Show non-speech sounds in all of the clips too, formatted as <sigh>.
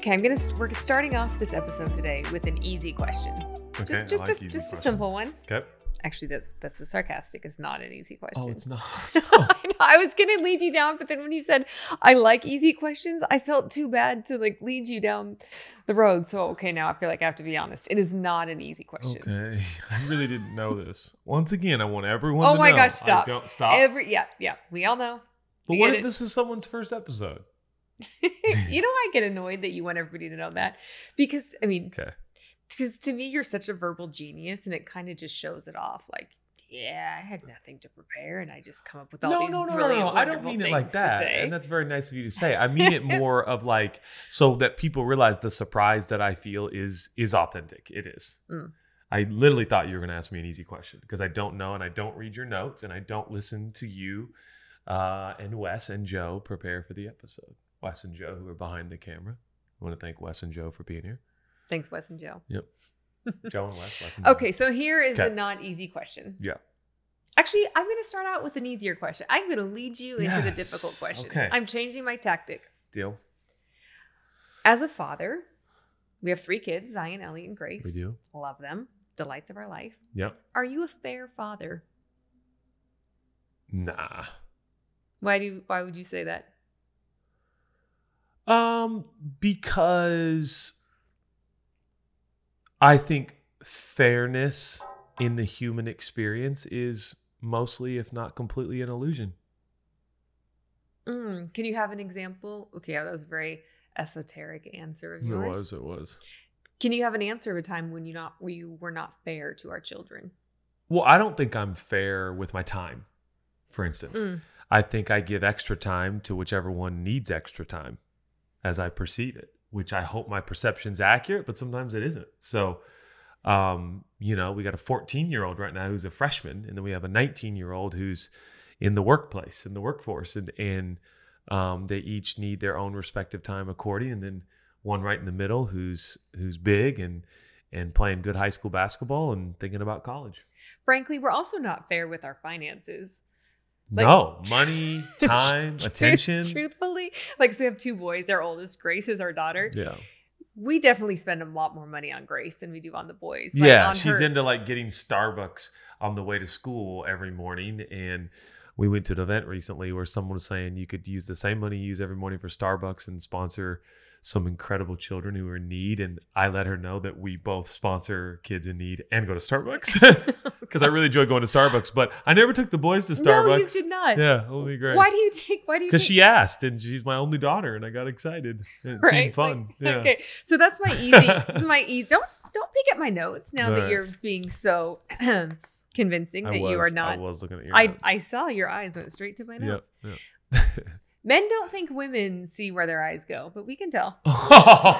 Okay, I'm gonna. We're starting off this episode today with an easy question. Okay, just, just, like just, a simple one. Okay. Actually, that's that's was sarcastic. It's not an easy oh, question. Oh, it's not. <laughs> I know, I was gonna lead you down, but then when you said I like easy questions, I felt too bad to like lead you down the road. So okay, now I feel like I have to be honest. It is not an easy question. okay. <laughs> I really didn't know this. Once again, I want everyone Oh to my know. gosh, stop. I don't stop. Every yeah, yeah, we all know. but we what if it. this is someone's first episode? <laughs> you <laughs> know, I get annoyed that you want everybody to know that because I mean, Okay. because to me, you're such a verbal genius, and it kind of just shows it off. Like, yeah, I had nothing to prepare, and I just come up with all No, these no, no, no, brilliant, no. I don't mean it like that. And that's very nice of you to say. I mean it <laughs> more of like so that people realize the surprise that I feel is is authentic. It is. Mm. I literally thought you were going to ask me an easy question because I don't know and I don't read your notes and I don't listen to you uh, and Wes and Joe prepare for the episode. Wes and Joe, who are behind the camera. I want to thank Wes and Joe for being here. Thanks, Wes and Joe. Yep. <laughs> Joe and Wes. Wes and Joe. Okay, so here is Okay. the not easy question. Yeah. Actually, I'm going to start out with an easier question. I'm going to lead you into the difficult Yes, question. okay. I'm changing my tactic. Deal. As a father, we have three kids Zion, Ellie, and Grace. We do. Love them. Delights of our life. Yep. Are you a fair father? Nah. Why do you, why would you say that? Um, because I think fairness in the human experience is mostly, if not completely, an illusion. Mm, can you have an example? Okay, that was a very esoteric answer of yours. It was, it was. Can you have an answer of a time when you not where you were not fair to our children? Well, I don't think I'm fair with my time, for instance. Mm. I think I give extra time to whichever one needs extra time as I perceive it, which I hope my perception's accurate, but sometimes it isn't. So, um, you know, we got a 14 year old right now who's a freshman, and then we have a 19 year old who's in the workplace, in the workforce, and, and um, they each need their own respective time according, and then one right in the middle who's who's big and and playing good high school basketball and thinking about college. Frankly, we're also not fair with our finances. Like- no money, <laughs> time, attention. Truthfully, like so we have two boys. Our oldest, Grace, is our daughter. Yeah. We definitely spend a lot more money on Grace than we do on the boys. Like, yeah, she's her- into like getting Starbucks on the way to school every morning. And we went to an event recently where someone was saying you could use the same money you use every morning for Starbucks and sponsor some incredible children who are in need. And I let her know that we both sponsor kids in need and go to Starbucks <laughs> because I really enjoy going to Starbucks. But I never took the boys to Starbucks. No, you did not. Yeah, only Grace. Why do you take? Why do you? Because she asked, and she's my only daughter, and I got excited. And it right? seemed fun. <laughs> Like, yeah. Okay, so that's my easy. <laughs> is my easy. Don't don't peek at my notes now that Right. you're being so <clears throat> convincing I that was, you are not. I was looking at your I, notes. I saw your eyes went straight to my Yep, notes. yep. Men don't think women see where their eyes go, but we can tell. <laughs> oh,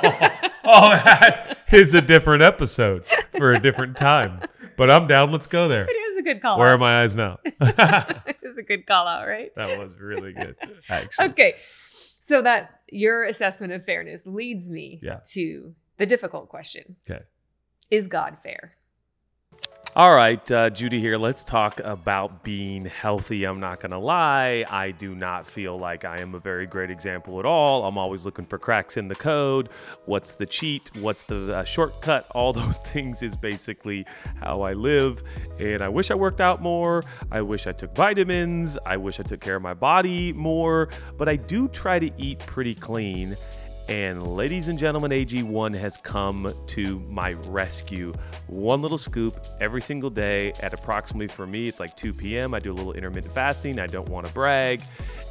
that is a different episode for a different time. But I'm down. Let's go there. It was a good call. Where are my eyes now? <laughs> it was a good call out, right? That was really good, actually. Okay. So that your assessment of fairness leads me Yeah. to the difficult question. Okay. Is God fair? All right, uh, Judah here. Let's talk about being healthy. I'm not going to lie. I do not feel like I am a very great example at all. I'm always looking for cracks in the code. What's the cheat? What's the uh, shortcut? <laughs> All those things is basically how I live. And I wish I worked out more. I wish I took vitamins. I wish I took care of my body more. But I do try to eat pretty clean. And ladies and gentlemen, AG1 has come to my rescue. One little scoop every single day at approximately, for me, it's like 2 p.m. I do a little intermittent fasting. I don't want to brag.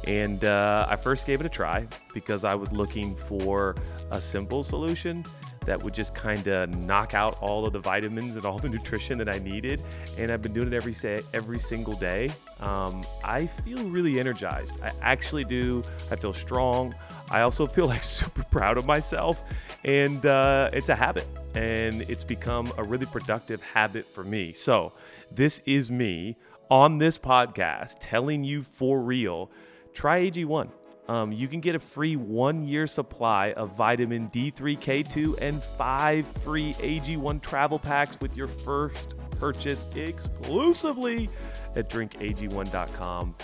And uh, I first gave it a try because I was looking for a simple solution that would just kind of knock out all of the vitamins and all the <laughs> nutrition that I needed. And I've been doing it every say, every single day. Um, I feel really energized. I actually do. I feel strong. I also feel like <laughs> super proud of myself, and uh, it's a habit, and it's become a really productive habit for me. So this is me on this podcast telling you for real. Try AG1. Um, you can get a free one year supply of vitamin D3, K2, and five free AG1 travel packs with your first purchase exclusively at drinkag1.com.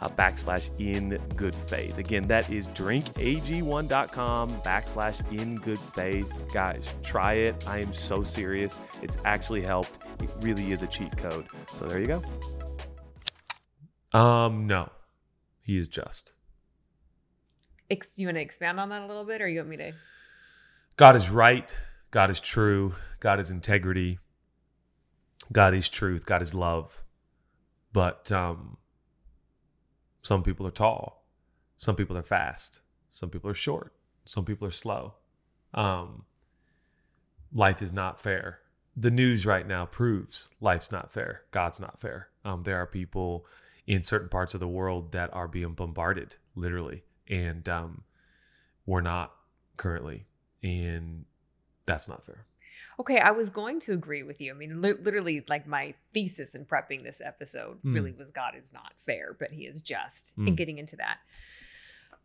uh, backslash in good faith. Again, that is drinkag1.com backslash in good faith. Guys, try it. I am so serious. It's actually helped. It really is a cheat code. So there you go. Um, no, he is just. Ex- you want to expand on that a little bit, or you want me to? God is right. God is true. God is integrity. God is truth. God is love. But um, some people are tall. Some people are fast. Some people are short. Some people are slow. Um, life is not fair. The news right now proves life's not fair. God's not fair. Um, there are people in certain parts of the world that are being bombarded, literally, and um, we're not currently, and that's not fair. Okay, I was going to agree with you. I mean, li- literally, like my thesis in prepping this episode Mm. really was God is not fair, but He is just, Mm. and getting into that.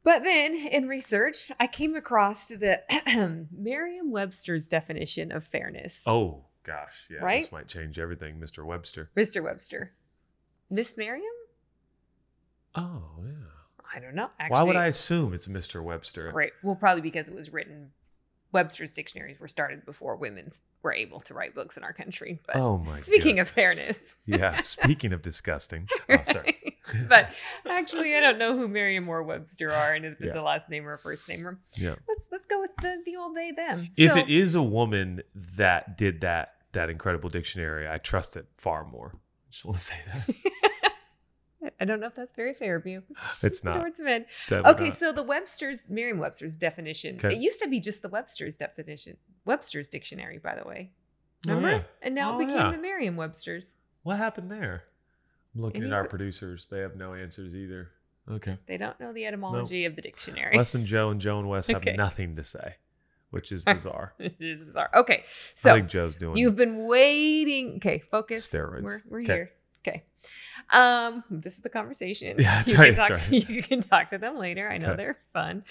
But then in research, I came across the <clears throat> Merriam-Webster's definition of fairness. Oh gosh, yeah, Right? this might change everything, Mr. Webster. Mr. Webster, Miss Merriam? Oh yeah. I don't know. Actually, Why would I assume it's Mr. Webster? Right. Well, probably because it was written. Webster's dictionaries were started before women were able to write books in our country. But Oh my. speaking of fairness, Yeah. <laughs> Speaking of disgusting. <laughs> Oh, sorry. <laughs> but actually, I don't know who Merriam or Webster are, and if it's Yeah. a last name or a first name. Yeah. let's let's go with the the old they them. If So- it is a woman that did that that incredible dictionary, I trust it far more. I just want to say that I don't know if that's very fair of you. <laughs> it's not. towards men. Okay, not. so the Webster's Merriam-Webster's definition. Okay. It used to be just the Webster's definition. Webster's dictionary, by the way. Oh, Remember? yeah. And now Oh, it became yeah. the Merriam-Webster's. What happened there? I'm looking Any at our producers. They have no answers either. Okay. They don't know the etymology of the dictionary. Wes and Joe and Joe and Wes have <laughs> Okay. nothing to say, which is <laughs> bizarre. it is bizarre. Okay, I so think Joe's doing. you've been waiting. Okay, focus. Steroids. We're, we're Okay. here. Okay. Um, this is the conversation. Yeah, that's you right, Can that's right. <laughs> You can talk to them later. I know Okay. they're fun.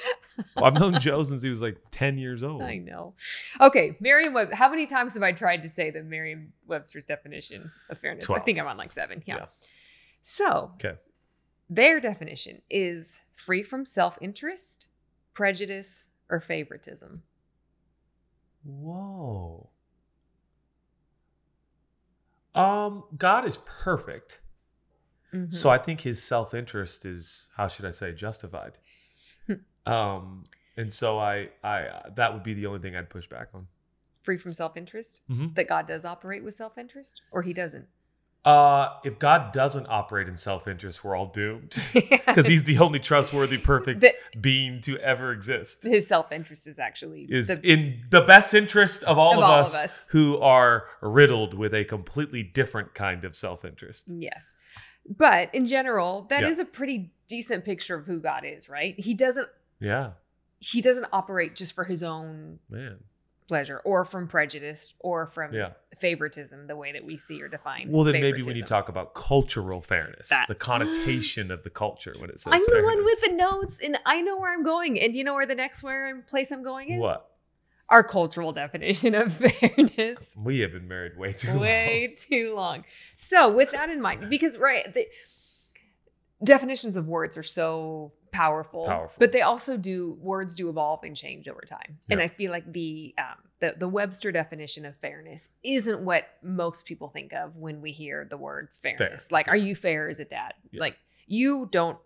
Well, I've known <laughs> Joe since he was like 10 years old. I know. Okay, Merriam Webster. How many times have I tried to say the Merriam Webster's definition of fairness? I think I'm on like seven. Yeah. Yeah. So Okay. their definition is free from self interest, prejudice, or favoritism. Whoa. Um, God is perfect. Mhm. So I think his self interest is, how should I say, justified. <laughs> um, and so I, I, uh, that would be the only thing I'd push back on. free from self interest? Mhm. That God does operate with self interest, or he doesn't? Uh, if God doesn't operate in self interest, we're all doomed <laughs> because he's the only trustworthy, perfect The- being to ever exist. his self interest is actually Is the- in the best interest of all, Of of, all of us us. who are riddled with a completely different kind of self interest. yes. But in general, that is Yeah. a pretty decent picture of who God is, right? He doesn't Yeah, he doesn't operate just for his own man. Pleasure or from prejudice or from Yeah. favoritism the way that we see or define Well, then maybe when you favoritism. talk about cultural fairness, That- the connotation of the culture when it says I'm the one with the notes and I know where I'm going. And you know where the next where I'm- place I'm going is? what Our cultural definition of <laughs> fairness. we have been married way too Way too long. So, with that in mind, because, right, the definitions of words are so powerful, Powerful. but they also do, words do evolve and change over time. And I feel like the, um, the, the Webster definition of fairness isn't what most people think of when we hear the word fairness. Like, are you fair as a dad? Like, you don't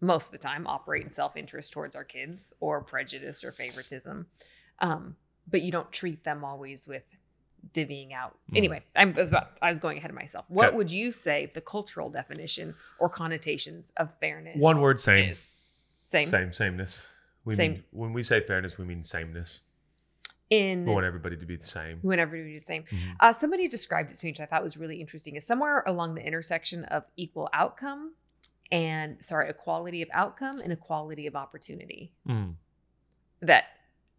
most of the time operate in self-interest towards our kids or prejudice or favoritism um, but you don't treat them always with divvying out Mhm. anyway i was about i was going ahead of myself what Okay. would you say the cultural definition or connotations of fairness One word, same. is? same, Same, sameness. We Same. mean when we say fairness, we mean sameness. in We want everybody to be the same. whenever you do the same Mhm. uh, somebody described it to me which i thought was really interesting is somewhere along the intersection of equal outcome and sorry equality of outcome and equality of opportunity Mhm. that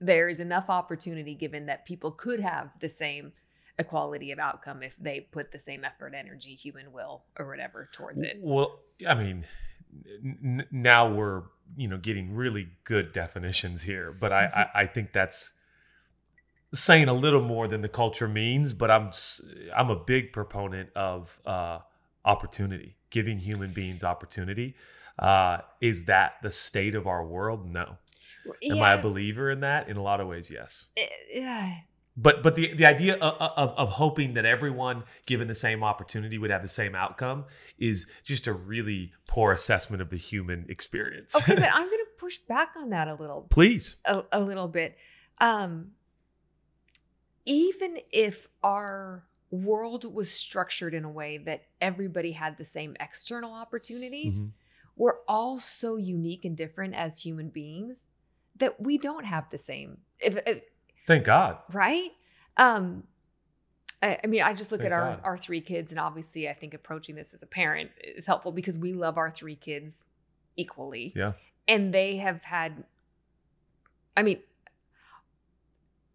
there is enough opportunity given that people could have the same equality of outcome if they put the same effort, energy, human will, or whatever towards it. Well, I mean, n- now we're you know getting really good definitions here, but I, Mm-hmm. I I think that's saying a little more than the culture means. But I'm I'm a big proponent of uh, opportunity, giving human beings opportunity. Uh, is that the state of our world? No. Am I a believer in that? In a lot of ways, yes. Eh, Yeah. But but the the idea of, of, of hoping that everyone given the same opportunity would have the same outcome is just a really poor assessment of the human experience. Okay, but <laughs> I'm going to push back on that a little Please. a, a little bit. Um, even if our world was structured in a way that everybody had the same external opportunities, Mhm. we're all so unique and different as human beings that we don't have the same. If, if Thank God. right? Um, I, I mean, I just look Thank at our God. our three kids, and obviously, I think approaching this as a parent is helpful because we love our three kids equally. Yeah. and they have had. I mean,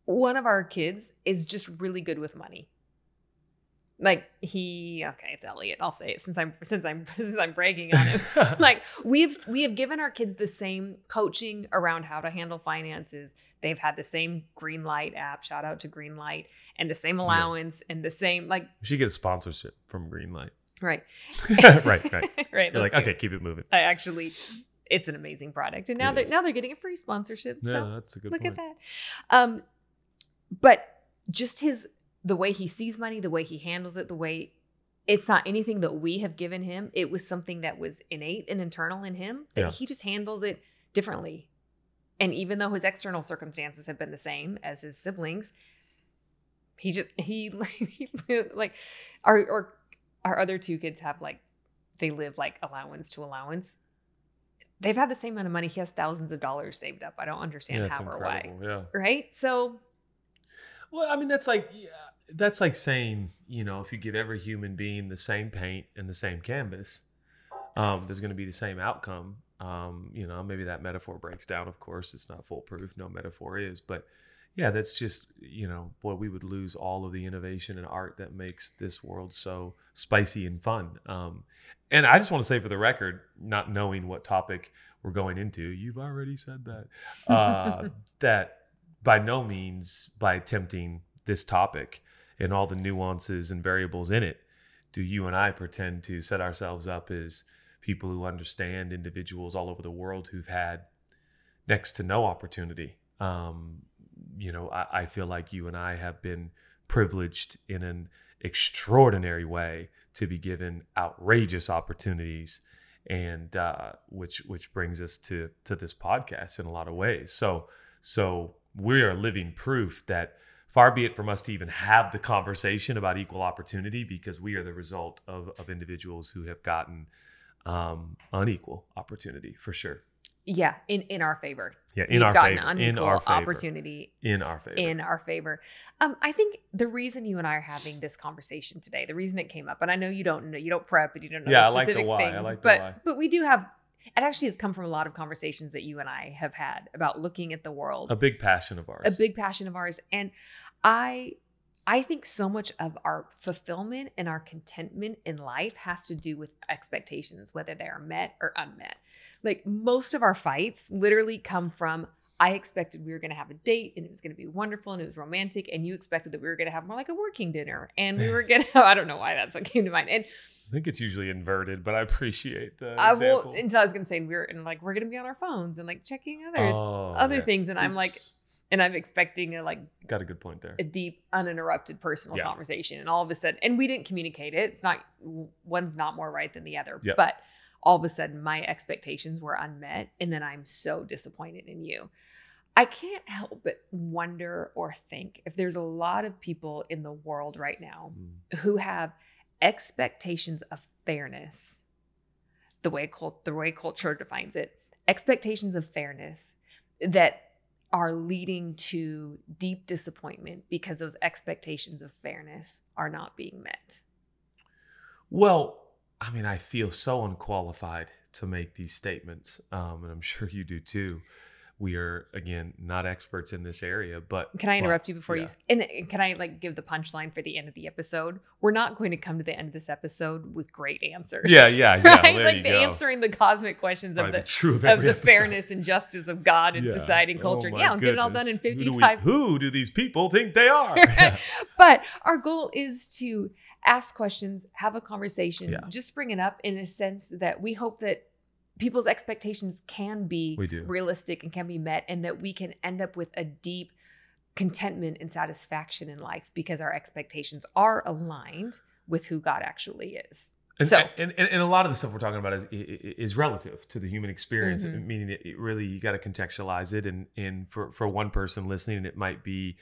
one of our kids is just really good with money. Like he, okay, it's Elliot. I'll say it since I'm since I'm <laughs> since I'm bragging on him <laughs> like we've we have given our kids the same coaching around how to handle finances they've had the same Greenlight app shout out to Greenlight and the same allowance and the same like she gets sponsorship from Greenlight. <laughs> right right, right. right You're like, okay, it. keep it moving. i actually it's an amazing product and now It they're is. now they're getting a free sponsorship Yeah, so that's a good look point. at that um but just his the way he sees money the way he handles it the way it's not anything that we have given him it was something that was innate and internal in him that Yeah. he just handles it differently and even though his external circumstances have been the same as his siblings he just he, <laughs> he like our or our other two kids have like they live like allowance to allowance they've had the same amount of money he has thousands of dollars saved up i don't understand Yeah, how or why. Yeah. right? So Well, I mean, that's like yeah, that's like saying, you know, if you give every human being the same paint and the same canvas, um, there's going to be the same outcome. Um, you know, maybe that metaphor breaks down. Of course, it's not foolproof. No metaphor is, but yeah, that's just you know, boy, we would lose all of the innovation and art that makes this world so spicy and fun. Um, and I just want to say, for the record, not knowing what topic we're going into, you've already said that. Uh, <laughs> that by no means by attempting this topic and all the nuances and variables in it do you and I pretend to set ourselves up as people who understand individuals all over the world who've had next to no opportunity. Um, you know, I, I feel like you and I have been privileged in an extraordinary way to be given outrageous opportunities and uh, which which brings us to to this podcast in a lot of ways. So so we are living proof that far be it from us to even have the conversation about equal opportunity because we are the result of, of individuals who have gotten um, unequal opportunity for sure. yeah, in in our favor. Yeah, in We've our gotten favor. unequal In our favor. opportunity In our favor. in our favor. Um, I think the reason you and I are having this conversation today, the reason it came up, and I know you don't know, you don't prep, and you don't know Yeah, I the like the specific why. I things, like the but why. but we do have. It actually has come from a lot of conversations that you and I have had about looking at the world. a big passion of ours. a big passion of ours and i i think so much of our fulfillment and our contentment in life has to do with expectations whether they are met or unmet like most of our fights literally come from i expected we were going to have a date and it was going to be wonderful and it was romantic and you expected that we were going to have more like a working dinner and we were <laughs> going to i don't know why that's what came to mind and I think it's usually inverted, but I appreciate the i example. will until i was going to say we were and like we're going to be on our phones and like checking other Oh, other yeah. things and i'm like Oops. And i'm expecting a like got a good point there. a deep, uninterrupted personal Yeah. conversation. And all of a sudden, and we didn't communicate it. It's not one's not more right than the other. Yep. But all of a sudden, my expectations were unmet, and then I'm so disappointed in you. I can't help but wonder or think if there's a lot of people in the world right now Mm. who have expectations of fairness, the way cult, the way culture defines it, expectations of fairness that are leading to deep disappointment because those expectations of fairness are not being met. Well, I mean, I feel so unqualified to make these statements, um, and I'm sure you do too. We are again not experts in this area, but Can I but- interrupt you before yeah. you? And and can I like give the punchline for the end of the episode? We're not going to come to the end of this episode with great answers. Yeah, yeah, yeah. <laughs> right? There like you the go. answering the cosmic questions of the true of, of the episode. fairness and justice of God and Yeah. society and oh culture. Oh yeah, I'll get it all done in goodness. Who do we- 55 Who do these people think they are? <laughs> <laughs> but our goal is to ask questions, have a conversation, just bring it up in a sense that we hope that people's expectations can be realistic and can be met and that we can end up with a deep contentment and satisfaction in life because our expectations are aligned with who God actually is. And, So- and, and, and a lot of the stuff we're talking about is is relative to the human experience, Mhm. meaning it, it really you got to contextualize it. And and for for one person listening, it might be,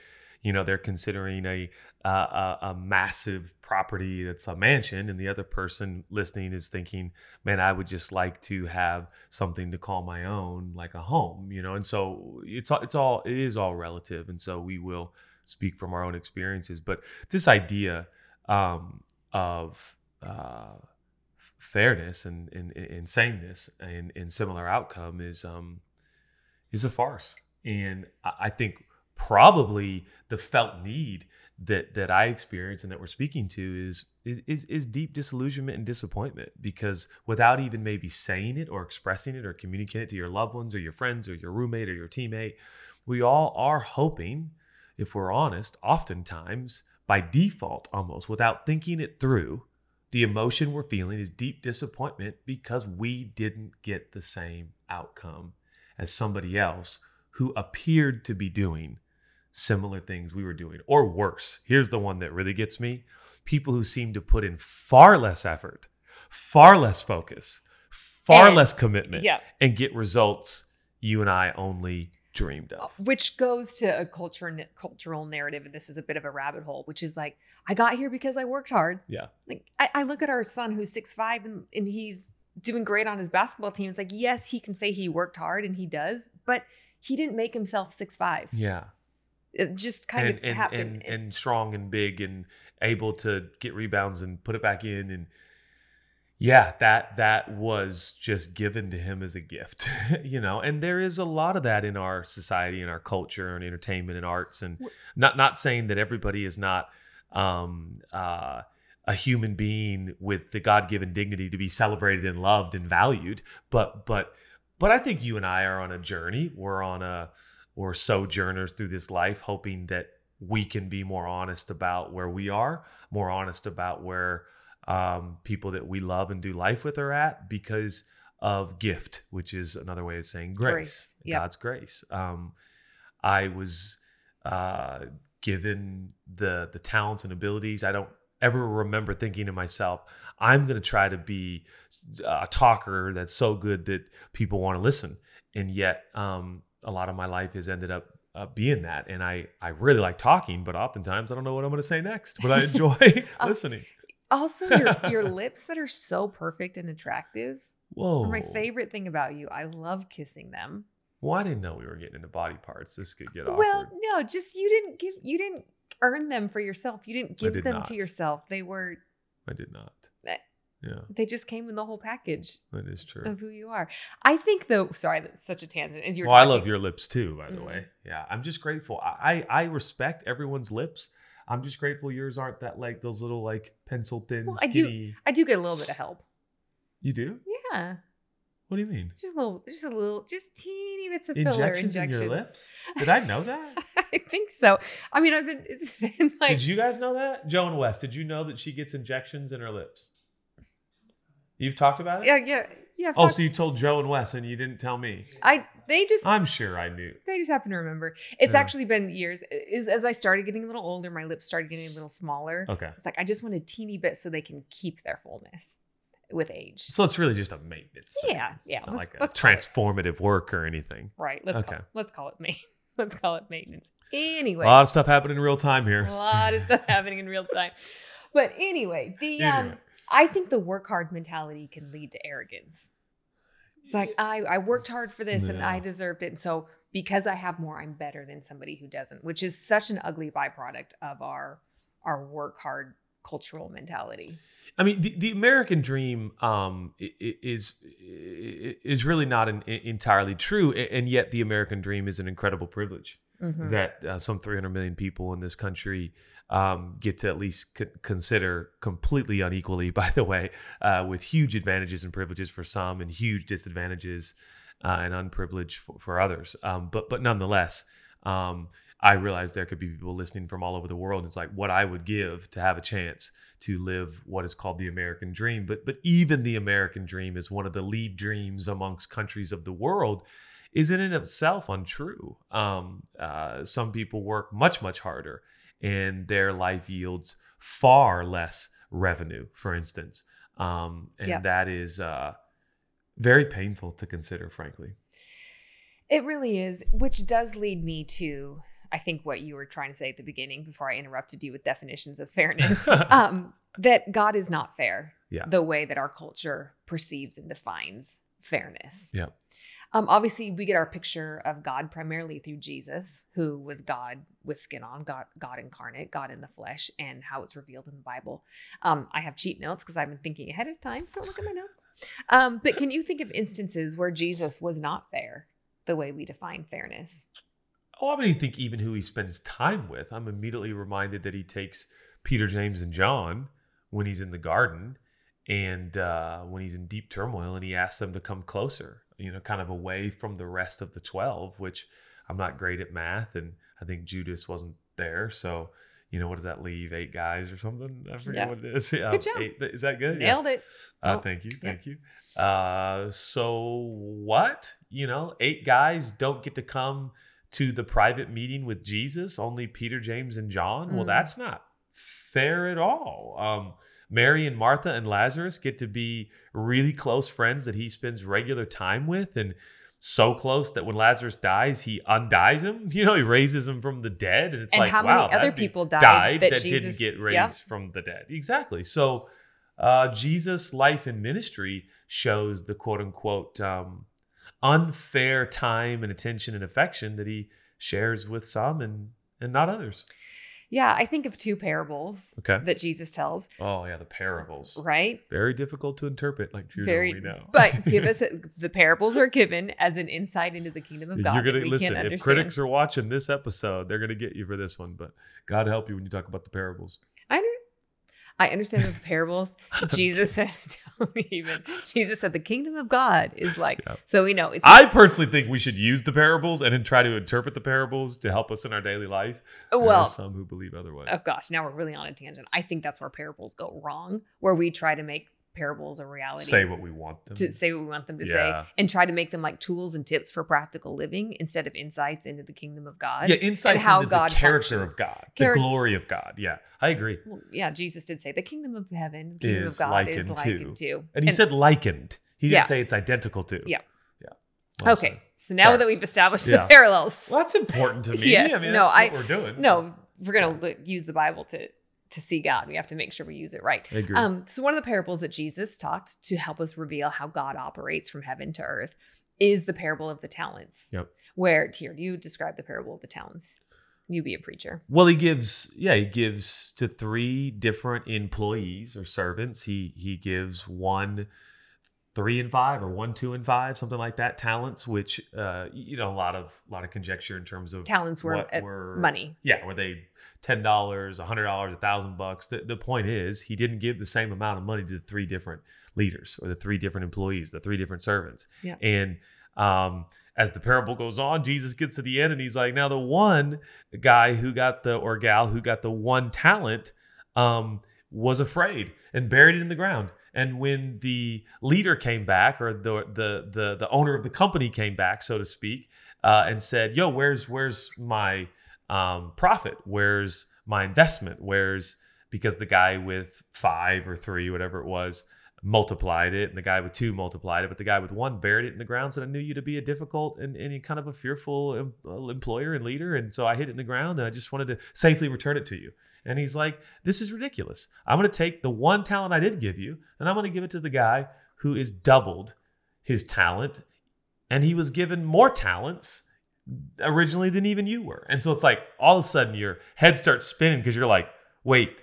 you know, they're considering a uh, a, a massive property that's a mansion, and the other person listening is thinking, man, I would just like to have something to call my own, like a home, you know. And so it's all it's all it is all relative, and so we will speak from our own experiences. But this idea um, of uh, fairness and, and, and sameness and, and similar outcome is um, is a farce. And I I think probably the felt need that that I experience and that we're speaking to is is is, deep disillusionment and disappointment because without even maybe saying it or expressing it or communicating it to your loved ones or your friends or your roommate or your teammate, we all are hoping, if we're honest, oftentimes by default almost without thinking it through, the emotion we're feeling is deep disappointment because we didn't get the same outcome as somebody else who appeared to be doing similar things we were doing or worse. Here's the one that really gets me people who seem to put in far less effort, far less focus, far And- less commitment, Yeah. and get results you and I only dreamed of. Uh, which goes to a culture cultural narrative, and this is a bit of a rabbit hole, which is like, I got here because I worked hard. Yeah. Like I, I look at our son who's six five and, and he's doing great on his basketball team. It's like, yes, he can say he worked hard and he does, but he didn't make himself six five. Yeah. It just kind and, of and, happened. and, and strong and big and able to get rebounds and put it back in and yeah that that was just given to him as a gift <laughs> you know and there is a lot of that in our society and our culture and entertainment and arts and not not saying that everybody is not um uh a human being with the god-given dignity to be celebrated and loved and valued but but but i think you and i are on a journey we're on a we're sojourners through this life hoping that we can be more honest about where we are more honest about where um, people that we love and do life with are at because of gift, which is another way of saying grace, Grace, yep. God's grace. Um, I was uh, given the the talents and abilities. I don't ever remember thinking to myself, I'm going to try to be a talker that's so good that people want to listen. And yet, um, a lot of my life has ended up uh, being that. And I I really like talking, but oftentimes I don't know what I'm going to say next. But I <laughs> enjoy <laughs> listening. also, your <laughs> your lips that are so perfect and attractive Whoa. are my favorite thing about you. I love kissing them. Well, I didn't know we were getting into body parts. This could get awkward. Well, no, just you didn't give you didn't earn them for yourself. You didn't give did them not. to yourself. They were I did not. Yeah, they just came in the whole package that is true. of who you are. I think though, sorry, that's such a tangent. Is you're Well, I love your lips too, by the Mm. way. Yeah, I'm just grateful. I, I respect everyone's lips. I'm just grateful yours aren't that like those little like pencil thin Well, I do- skinny. I do get a little bit of help. You do? Yeah, What do you mean? just a little, just a little, just teeny bits of filler Injections, injections. in your lips? Did I know that? <laughs> I think so. I mean, I've been. It's <laughs> been like did you guys know that? Joe and Wes, did you know that she gets injections in her lips? You've talked about it? yeah, yeah, yeah. I've Oh, talked- so you told Joe and Wes and you didn't tell me. I they just I'm sure I knew. they just happen to remember. It's Yeah. actually been years. Is as I started getting a little older, my lips started getting a little smaller. Okay. It's like I just want a teeny bit so they can keep their fullness with age. So it's really just a maintenance. thing. Yeah, yeah. It's not let's- like a transformative work or anything. Right. Let's call Okay. it, let's call it ma- <laughs> Let's call it maintenance. Anyway, A lot of stuff happening in real time here. a lot of stuff <laughs> happening in real time. But anyway, the um, Anyway. I think the work hard mentality can lead to arrogance. It's like I I worked hard for this and I deserved it, and so because I have more, I'm better than somebody who doesn't, which is such an ugly byproduct of our our work hard cultural mentality. I mean, the, the American dream um, i- i- is is really not an, entirely true, and yet the American dream is an incredible privilege Mhm. that uh, some 300 million people in this country um, get to at least c- consider completely unequally. <laughs> By the way, uh, with huge advantages and privileges for some, and huge disadvantages uh, and unprivileged for, for others. Um, but but nonetheless. Um, I realize there could be people listening from all over the world. It's like what I would give to have a chance to live what is called the American dream. But but even the American dream is one of the lead dreams amongst countries of the world. Is in and of itself untrue. Um, uh, some people work much much harder, and their life yields far less revenue. For instance, um, and Yeah. that is uh, very painful to consider, frankly. It really is, which does lead me to, I think, what you were trying to say at the beginning before I interrupted you with definitions of fairness <laughs> um, that God is not fair Yeah. the way that our culture perceives and defines fairness. Yeah. Um, obviously, we get our picture of God primarily through Jesus, who was God with skin on, God, God incarnate, God in the flesh, and how it's revealed in the Bible. Um, I have cheat notes because I've been thinking ahead of time. Don't look at my notes. Um, but can you think of instances where Jesus was not fair the way we define fairness? Oh, I mean, think even who he spends time with. I'm immediately reminded that he takes Peter, James, and John when he's in the garden and uh, when he's in deep turmoil and he asks them to come closer, you know, kind of away from the rest of the 12, which I'm not great at math. And I think Judas wasn't there. So, you know, what does that leave? Eight guys or something? I forget Yeah. what it is. <laughs> Yeah, Good job. eight- is that good? Yeah. Nailed it. Uh, Oh, thank you, yeah. thank you. Uh, so what? You know, eight guys don't get to come to the private meeting with Jesus. Only Peter, James, and John. Well, Mm. that's not fair at all. Um, Mary and Martha and Lazarus get to be really close friends that he spends regular time with, and so close that when Lazarus dies, he undies him. <laughs> You know, he raises him from the dead, and it's And like, how many wow, other people died died that that, Jesus- didn't get yeah. raised from the dead. Exactly. So uh, Jesus' life and ministry shows the quote unquote um, unfair time and attention and affection that he shares with some and and not others. Yeah, I think of two parables Okay. that Jesus tells, Oh yeah, the parables. right? Very difficult to interpret, like Judah, Very, we know. but give us <laughs> a, the parables are given as an insight into the kingdom of God. You're gonna listen. If critics are watching this episode, they're gonna get you for this one. But God help you when you talk about the parables. I under- I understand the parables. <laughs> Jesus said, <laughs> don't even. Jesus said the kingdom of God is like. Yeah. So we know it's. I personally think we should use the parables and then try to interpret the parables to help us in our daily life. Oh, are well, some who believe otherwise. oh gosh, now we're really on a tangent. I think that's where parables go wrong, where we try to make parables a reality. Say what we want them to say what we want them to Yeah. say and try to make them like tools and tips for practical living instead of insights into the kingdom of God. Yeah, insights how into God the character functions. of God, Charac- the glory of God. Yeah, I agree. Well, yeah, Jesus did say the kingdom of heaven, the kingdom Is of God is likened likened to. to. And he said likened. He didn't Yeah. say it's identical to. Yeah. Yeah. Well okay, said. so now Sorry. that we've established Yeah. the parallels, Well, that's important to me. Yes, I mean, no, that's I- what we're doing. no, we're gonna li- use the Bible to to see God. We have to make sure we use it right. I agree. Um, so one of the parables that Jesus talked to help us reveal how God operates from heaven to earth is the parable of the talents. Yep. Where Tier, do you describe the parable of the talents? You be a preacher. Well, he gives, yeah, he gives to three different employees or servants. He he gives one three and five or one two and five, something like that. Talents, which uh, you know, a lot of a lot of conjecture in terms of Talents were, what were money. Yeah, were they ten dollars, a hundred dollars, a thousand bucks? The, the point is, he didn't give the same amount of money to the three different leaders or the three different employees, the three different servants. Yeah. And um, as the parable goes on, Jesus gets to the end and he's like, now the one guy who got the or gal who got the one talent um, was afraid and buried it in the ground. And when the leader came back, or the the the the owner of the company came back, so to speak, uh, and said, "Yo, where's where's my um, profit? Where's my investment? Where's because the guy with five or three, whatever it was, multiplied it, and the guy with two multiplied it, but the guy with one buried it in the ground. Said, "I knew you to be a difficult and, and kind of a fearful uh, employer and leader, and so I hid it in the ground, and I just wanted to safely return it to you." And he's like, "This is ridiculous. I'm going to take the one talent I did give you, and I'm going to give it to the guy who is doubled his talent, and he was given more talents." originally than even you were. And so it's like all of a sudden your head starts spinning because you're like, wait,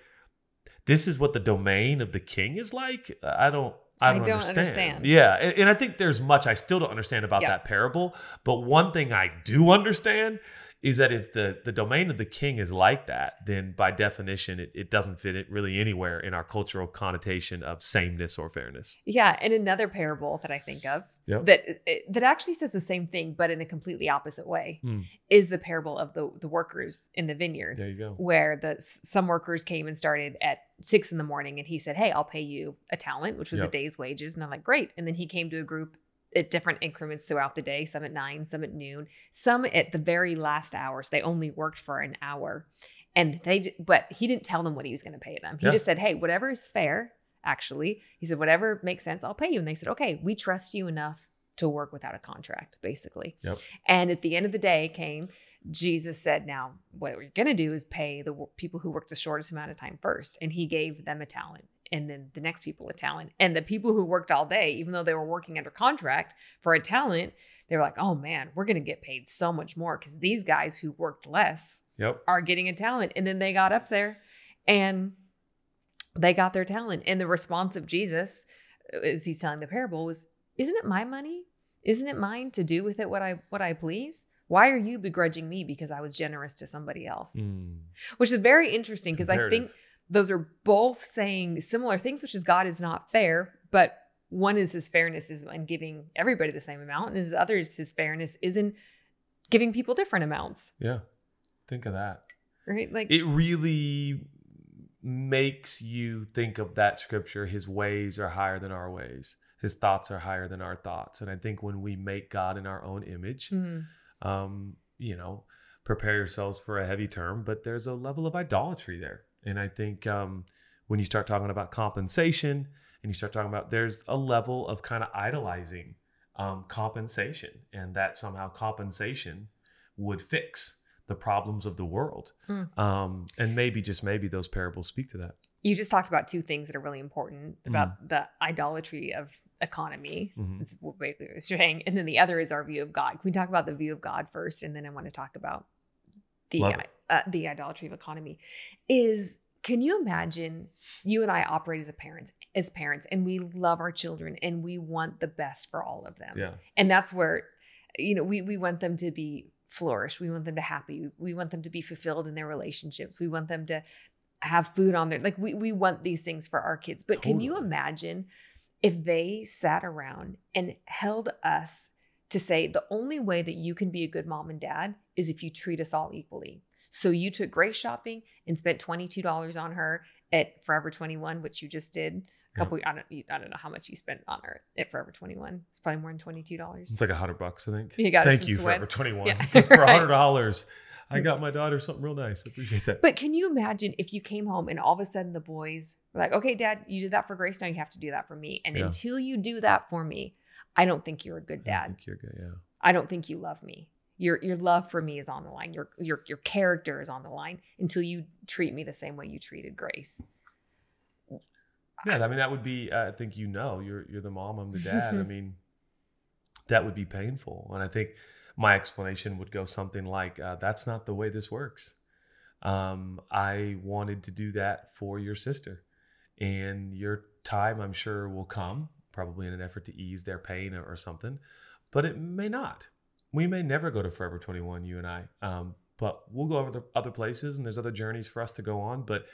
this is what the domain of the king is like? I don't I I don't, don't understand. understand. Yeah, and, and I think there's much I still don't understand about that parable. But one thing I do understand is that if the the domain of the king is like that, then by definition, it, it doesn't fit it really anywhere in our cultural connotation of sameness or fairness. Yeah, and another parable that I think of Yep. that that actually says the same thing, but in a completely opposite way, Hmm. is the parable of the the workers in the vineyard, There you go. where the some workers came and started at six in the morning, and he said, "Hey, I'll pay you a talent, which was Yep. a day's wages," and I'm like, "Great." And then he came to a group at different increments throughout the day, some at nine, some at noon, some at the very last hours. They only worked for an hour, and they but he didn't tell them what he was going to pay them. He Yeah. just said, "Hey, whatever is fair." Actually, he said, "Whatever makes sense, I'll pay you." And they said, "Okay, we trust you enough to work without a contract, basically." Yep. And at the end of the day, came Jesus said, "Now, what we're going to do is pay the people who worked the shortest amount of time first." And he gave them a talent, and then the next people a talent, and the people who worked all day, even though they were working under contract for a talent, they were like, "Oh man, we're going to get paid so much more because these guys who worked less Yep. are getting a talent." And then they got up there, and they got their talent. And the response of Jesus, uh, as he's telling the parable, was, "Isn't it my money? Isn't it mine to do with it what I what I please? Why are you begrudging me because I was generous to somebody else?" Mm. Which is very interesting because I think. Those are both saying similar things, which is God is not fair, but one is his fairness is in giving everybody the same amount, and his other is his fairness is in giving people different amounts, Yeah. Think of that. right? Like, it really makes you think of that scripture his ways are higher than our ways his thoughts are higher than our thoughts and i think when we make god in our own image mm, um you know prepare yourselves for a heavy term but there's a level of idolatry there and i think um when you start talking about compensation and you start talking about there's a level of kind of idolizing um, compensation and that somehow compensation would fix the problems of the world Mm. um, and maybe just maybe those parables speak to that you just talked about two things that are really important about the idolatry of economy. Mhm. Is what you're saying, and then the other is our view of God. Can we talk about the view of God first, and then I want to talk about the uh, the idolatry of economy? Is can you imagine you and I operate as a parents as parents, and we love our children, and we want the best for all of them. Yeah. And that's where you know we we want them to be flourish we want them to happy. We want them to be fulfilled in their relationships. We want them to have food on their like we we want these things for our kids. But can you imagine if they sat around and held us to say the only way that you can be a good mom and dad is if you treat us all equally so you took grace shopping and spent $22 on her at forever 21 which you just did a Yeah. couple I don't I don't know how much you spent on her at Forever 21. It's probably more than $22. it's like a hundred bucks i think You got thank you forever 21 Yeah, because for a hundred <laughs> dollars i mm. got my daughter something real nice i appreciate that But can you imagine if you came home and all of a sudden the boys were like, okay, dad, you did that for Grace. Now you have to do that for me. And Yeah. until you do that for me, I don't think you're a good I dad. think you're good yeah I don't think you love me. Your your love for me is on the line. Your your your character is on the line until you treat me the same way you treated Grace. Yeah, I mean that would be. I think you know, you're you're the mom, I'm the dad. I <laughs> mean, that would be painful, and I think my explanation would go something like, uh, "That's not the way this works." Um, I wanted to do that for your sister, and your time, I'm sure, will come, probably in an effort to ease their pain or, or something, but it may not. We may never go to Forever 21, you and I, um, but we'll go over to other places, and there's other journeys for us to go on, but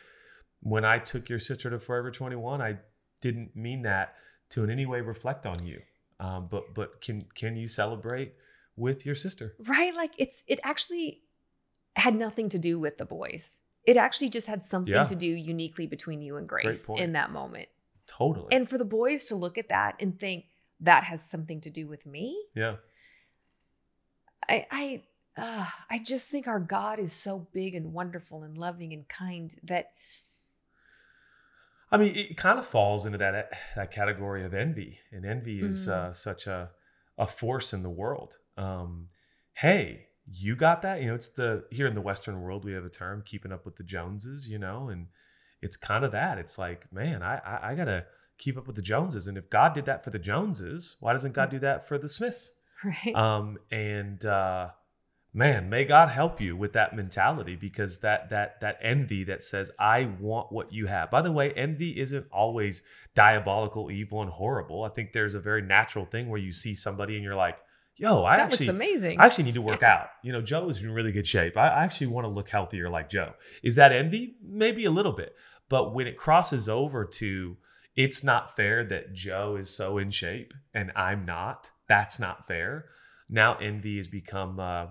when I took your sister to Forever 21, I didn't mean that to in any way reflect on you. Um, but but can can you celebrate with your sister? Right? Like it's it actually had nothing to do with the boys. It actually just had something Yeah. to do uniquely between you and Grace in that moment. Totally. And for the boys to look at that and think that has something to do with me, yeah. I I uh, I just think our God is so big and wonderful and loving and kind that I mean, it kind of falls into that that category of envy, and envy is Mm. uh, such a a force in the world. Um, hey, you got that? You know, it's the here in the Western world we have a term, keeping up with the Joneses. You know, and it's kind of that. It's like, man, I I, I gotta keep up with the Joneses, and if God did that for the Joneses, why doesn't God do that for the Smiths? right. Um, and uh, man, may God help you with that mentality because that that that envy that says I want what you have. By the way, envy isn't always diabolical, evil, and horrible. I think there's a very natural thing where you see somebody and you're like, "Yo, I that actually, amazing. I actually need to work out. You know, Joe is in really good shape. I I actually want to look healthier like Joe. Is that envy? Maybe a little bit. But when it crosses over to it's not fair that Joe is so in shape and I'm not, that's not fair. Now envy has become uh,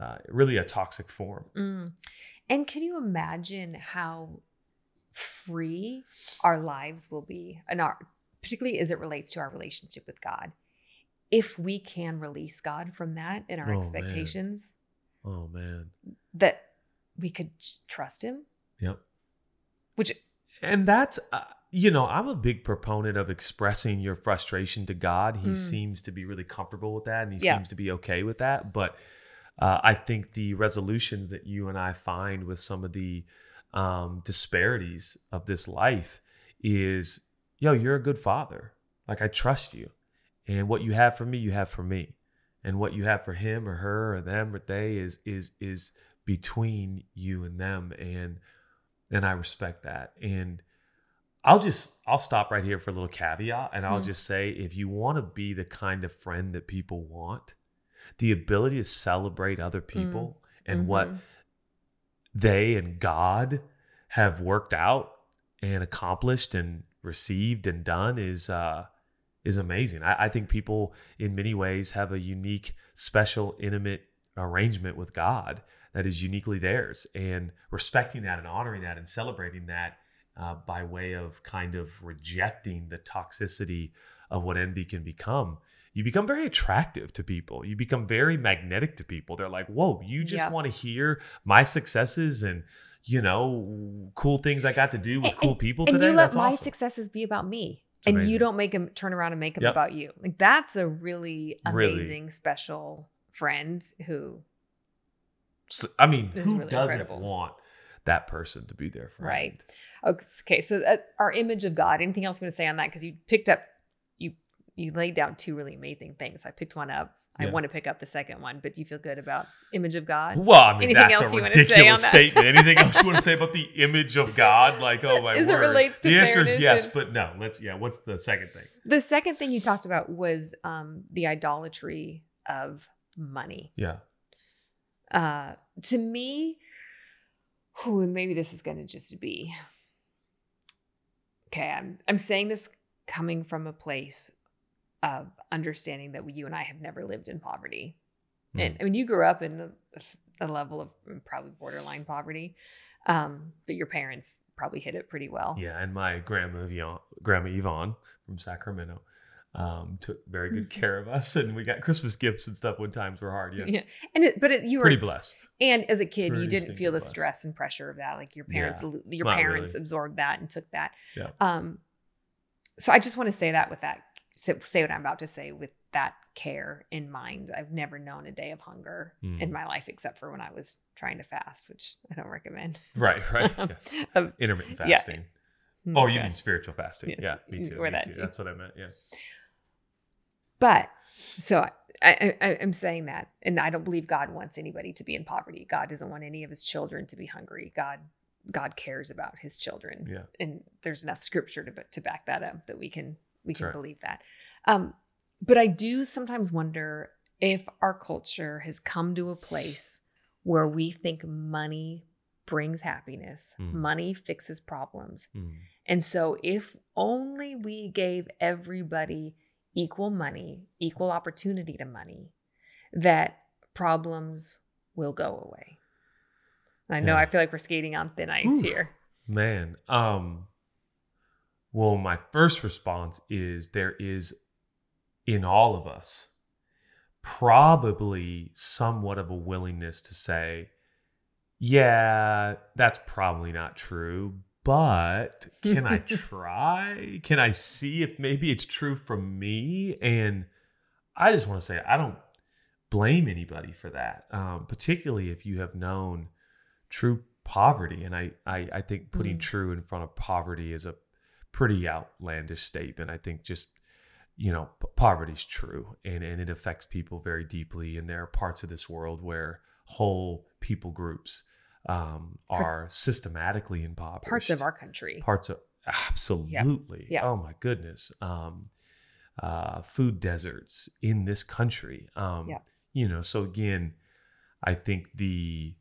uh, really a toxic form. Mm. And can you imagine how free our lives will be, and our particularly as it relates to our relationship with God, if we can release God from that in our Oh, man. expectations, Oh man. that we could trust Him, Yep. which And that's, uh, you know, I'm a big proponent of expressing your frustration to God. He Mm. seems to be really comfortable with that and he Yeah. seems to be okay with that. But uh, I think the resolutions that you and I find with some of the um, disparities of this life is, yo, you're a good father. Like, I trust you. And what you have for me, you have for me. And what you have for him or her or them or they is is is between you and them. And and I respect that. And I'll just I'll stop right here for a little caveat and I'll Hmm. just say if you want to be the kind of friend that people want, the ability to celebrate other people and what Mhm. they and God have worked out and accomplished and received and done is uh is amazing. I, I think people in many ways have a unique, special, intimate arrangement with God that is uniquely theirs. And respecting that and honoring that and celebrating that uh, by way of kind of rejecting the toxicity of what envy can become, you become very attractive to people. You become very magnetic to people. They're like, whoa, you just Yeah. want to hear my successes and you know cool things I got to do with And- cool people and today. you let That's my awesome. successes be about me. And amazing. you don't make them turn around and make them Yep. about you. Like that's a really Really. amazing, special friend who So- I mean, who really doesn't incredible. want that person to be there for? Right. Okay, so uh, our image of God. Anything else you want to say on that? Because you picked up, you you laid down two really amazing things. I picked one up. I Yeah. want to pick up the second one, but do you feel good about image of God? Well, I mean, Anything that's else a you ridiculous statement. Anything else you want to <laughs> say about the image of God? Like, oh my As it word. relates to the answer is yes, and- but no. Let's yeah. What's the second thing? The second thing you talked about was um, the idolatry of money. Yeah. Uh, to me, whew, and maybe this is going to just be okay. I'm I'm saying this coming from a place of understanding that you and I have never lived in poverty. Hmm. And I mean, you grew up in a, a level of probably borderline poverty, um, but your parents probably hit it pretty well. Yeah, and my grandma Yvonne, grandma Yvonne from Sacramento um, took very good care of us, and we got Christmas gifts and stuff when times were hard. Yeah, Yeah. And it, but it, you were pretty blessed. And as a kid, you didn't feel the blessed. stress and pressure of that. Like your Yeah, parents, your parents really. absorbed that and took that. Yeah. Um, so I just want to say that with that, say, say what I'm about to say with that care in mind. I've never known a day of hunger Mm. in my life except for when I was trying to fast, which I don't recommend. <laughs> Right, right. yes. Um, Intermittent Yeah. fasting. oh Oh, you mean spiritual fasting? Yes, Yeah, me too. or me that too. too. That's what I meant. Yeah. But so I, I, I'm saying that, and I don't believe God wants anybody to be in poverty. God doesn't want any of His children to be hungry. God, God cares about His children, Yeah. and there's enough scripture to to back that up that we can we can Sure. believe that. Um, but I do sometimes wonder if our culture has come to a place where we think money brings happiness, Mm. money fixes problems, Mm. and so, if only we gave everybody equal money, equal opportunity to money, that problems will go away. I know Yeah. I feel like we're skating on thin ice Oof. here. Man, um well, my first response is there is in all of us probably somewhat of a willingness to say, yeah, that's probably not true, but <laughs> can I try? Can I see if maybe it's true for me? And I just want to say, I don't blame anybody for that, um, particularly if you have known true poverty. And I, I, I think putting Mm. true in front of poverty is a pretty outlandish statement. I think just you know, p- poverty's true and, and it affects people very deeply. And there are parts of this world where whole people groups um, Part- are systematically impoverished. Parts of our country. parts of absolutely. Yeah. Oh my goodness. Um, uh, food deserts in this country. Um, Yeah. You know, so again, I think the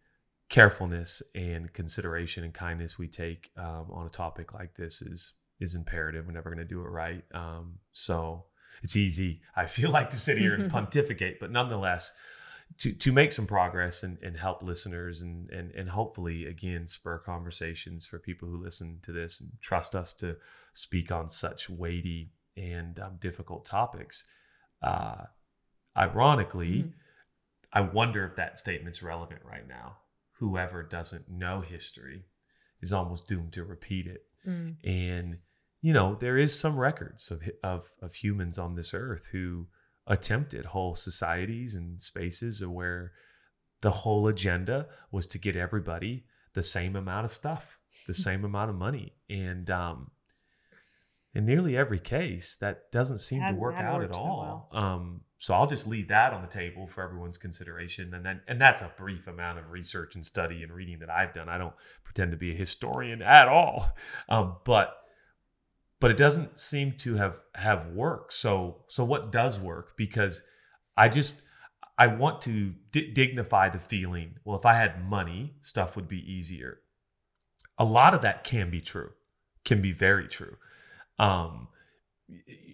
carefulness and consideration and kindness we take um, on a topic like this is is imperative. We're never going to do it right. Um, so it's easy. I feel like to sit here and <laughs> pontificate, but nonetheless, to to make some progress and, and help listeners and, and and hopefully again spur conversations for people who listen to this and trust us to speak on such weighty and um, difficult topics. Uh, ironically, Mhm. I wonder if that statement's relevant right now. Whoever doesn't know history is almost doomed to repeat it. Mm. And you know, there is some records of of of humans on this earth who attempted whole societies and spaces where the whole agenda was to get everybody the same amount of stuff, the same amount of money, and um, in nearly every case, that doesn't seem to work out at worked so all. Um, so I'll just leave that on the table for everyone's consideration, and then and that's a brief amount of research and study and reading that I've done. I don't pretend to be a historian at all, um, but but it doesn't seem to have have worked. So so what does work? Because I just I want to di- dignify the feeling. Well, if I had money, stuff would be easier. A lot of that can be true, can be very true. Um,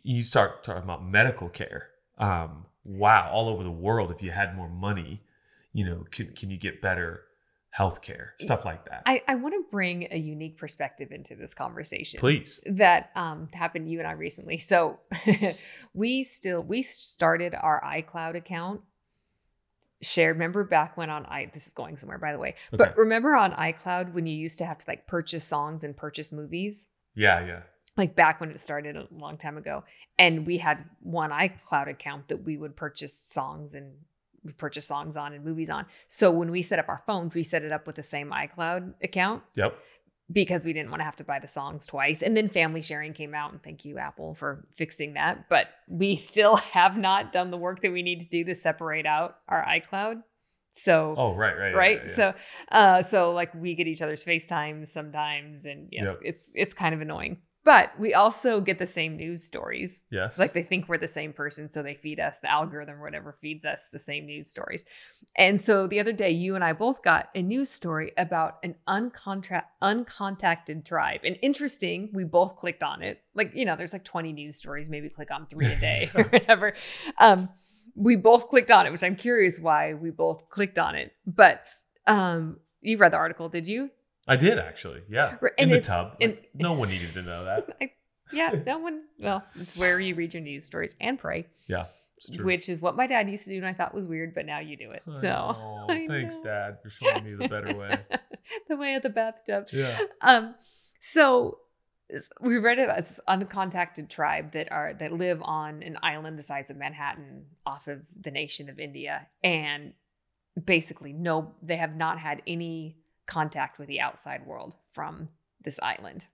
you start talking about medical care. Um, wow, all over the world, if you had more money, you know, can can you get better health care? Stuff like that. I, I want to bring a unique perspective into this conversation. Please. that um, happened to you and I recently. So <laughs> we still we started our iCloud account. Shared. Remember back when on i this is going somewhere by the way, Okay. but remember on iCloud when you used to have to like purchase songs and purchase movies, Yeah, yeah. like back when it started a long time ago, and we had one iCloud account that we would purchase songs and we purchase songs on and movies on. So when we set up our phones, we set it up with the same iCloud account Yep. because we didn't want to have to buy the songs twice. And then family sharing came out, and thank you, Apple, for fixing that. But we <laughs> still have not done the work that we need to do to separate out our iCloud. So, Oh, right, right, right. yeah, yeah. So, uh, so like we get each other's FaceTime sometimes, and yeah, it's, it's it's kind of annoying. But we also get the same news stories. yes, Like they think we're the same person, so they feed us the algorithm or whatever feeds us the same news stories. And so the other day, you and I both got a news story about an uncontra- uncontacted tribe. And interesting, we both clicked on it. Like you know, there's like 20 news stories. Maybe click on three a day <laughs> or whatever. Um, we both clicked on it, which I'm curious why we both clicked on it. But um, you read the article, did you? I did actually. Yeah, Right, in the tub. and- Like, no one needed to know that. <laughs> I, yeah, no one. Well, it's where you read your news stories and pray. Yeah, which is what my dad used to do and I thought was weird, but now you do it. I So know. <laughs> Thanks, know. Dad, for showing me the better way. <laughs> the way of the bathtub. Yeah. Um, so we read about this uncontacted tribe that are that live on an island the size of Manhattan off of the nation of India. And basically no they have not had any contact with the outside world from this island.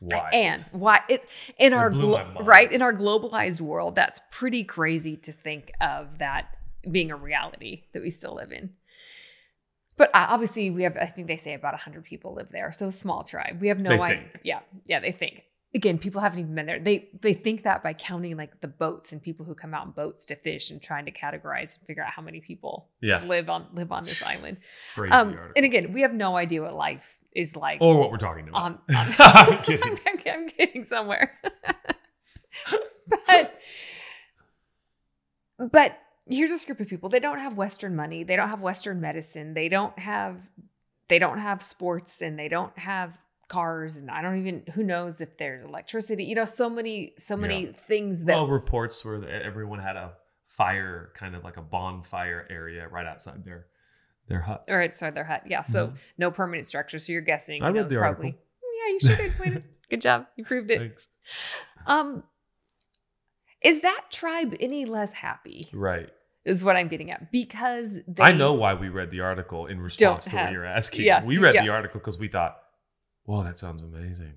Why? And why it in It our glo- right in our globalized world, that's pretty crazy to think of that being a reality that we still live in. But uh, obviously, we have. I think they say about hundred people live there, so a small tribe. We have no idea. Yeah, yeah, they think. Again, people haven't even been there. They they think that by counting like the boats and people who come out in boats to fish and trying to categorize and figure out how many people Yeah. live on live on this island. Crazy Um, article. and again, we have no idea what life is like or what we're talking about. on, <laughs> on <laughs> I'm kidding. I'm, I'm kidding somewhere. <laughs> but but here's this group of people. They don't have Western money. They don't have Western medicine. They don't have they don't have sports and they don't have cars and I don't even who knows if there's electricity. You know, so many so many Yeah. things that well, reports where everyone had a fire, kind of like a bonfire area right outside their their hut. or outside their hut. Yeah. So Mhm. no permanent structure. So you're guessing. I you know, read the probably, article. Yeah, you should. have. <laughs> Good job. You proved it. Thanks. Um, is that tribe any less happy? Right. Is what I'm getting at because they, I know why we read the article in response to have- what you're asking. yeah, we read yeah. the article because we thought, "Whoa, that sounds amazing."